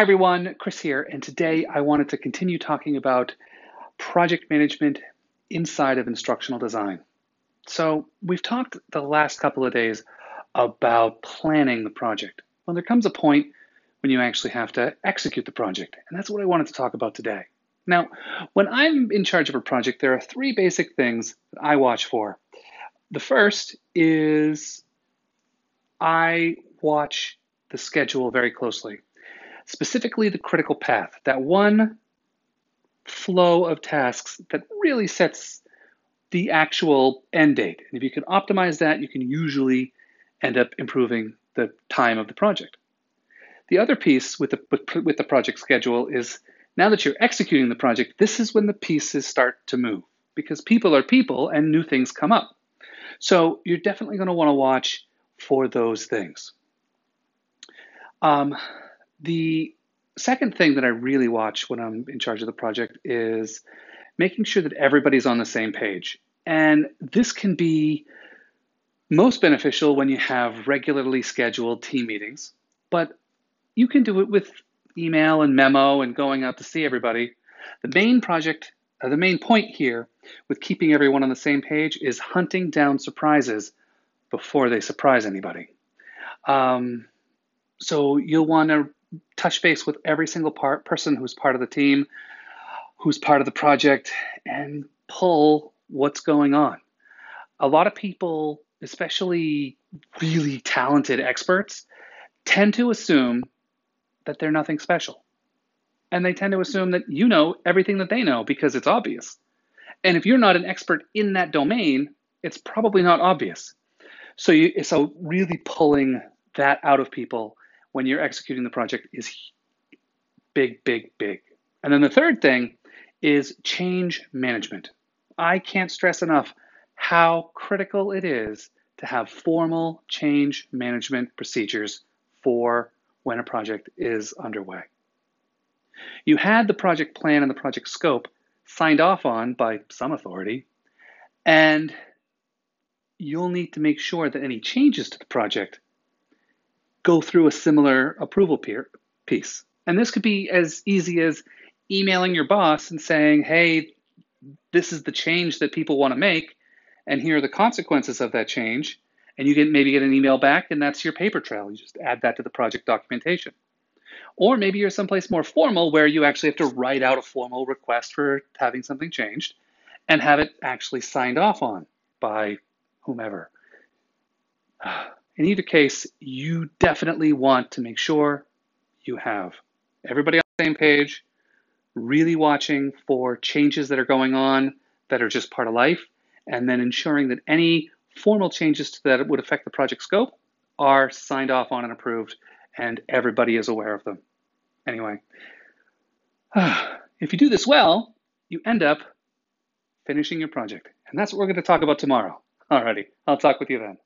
Hi everyone, Chris here, and today I wanted to continue talking about project management inside of instructional design. So, we've talked the last couple of days about planning the project. Well, there comes a point when you actually have to execute the project, and that's what I wanted to talk about today. Now, when I'm in charge of a project, there are three basic things that I watch for. The first is I watch the schedule very closely specifically the critical path, that one flow of tasks that really sets the actual end date. And if you can optimize that, you can usually end up improving the time of the project. The other piece with the, with, the project schedule is now that you're executing the project, this is when the pieces start to move because people are people and new things come up. So you're definitely going to want to watch for those things. Um, the second thing that I really watch when I'm in charge of the project is making sure that everybody's on the same page. And this can be most beneficial when you have regularly scheduled team meetings, but you can do it with email and memo and going out to see everybody. The main project, uh, the main point here with keeping everyone on the same page is hunting down surprises before they surprise anybody. Um, so you'll want to touch base with every single part person who's part of the team, who's part of the project, and pull what's going on. A lot of people, especially really talented experts, tend to assume that they're nothing special. And they tend to assume that you know everything that they know because it's obvious. And if you're not an expert in that domain, it's probably not obvious. So you so really pulling that out of people when you're executing the project is big, big, big. And then the third thing is change management. I can't stress enough how critical it is to have formal change management procedures for when a project is underway. You had the project plan and the project scope signed off on by some authority, and you'll need to make sure that any changes to the project go through a similar approval peer piece. And this could be as easy as emailing your boss and saying, hey, this is the change that people want to make, and here are the consequences of that change. And you get maybe get an email back, and that's your paper trail. You just add that to the project documentation. Or maybe you're someplace more formal where you actually have to write out a formal request for having something changed and have it actually signed off on by whomever. In either case, you definitely want to make sure you have everybody on the same page, really watching for changes that are going on that are just part of life, and then ensuring that any formal changes that would affect the project scope are signed off on and approved, and everybody is aware of them. Anyway, if you do this well, you end up finishing your project. And that's what we're going to talk about tomorrow. Alrighty, I'll talk with you then.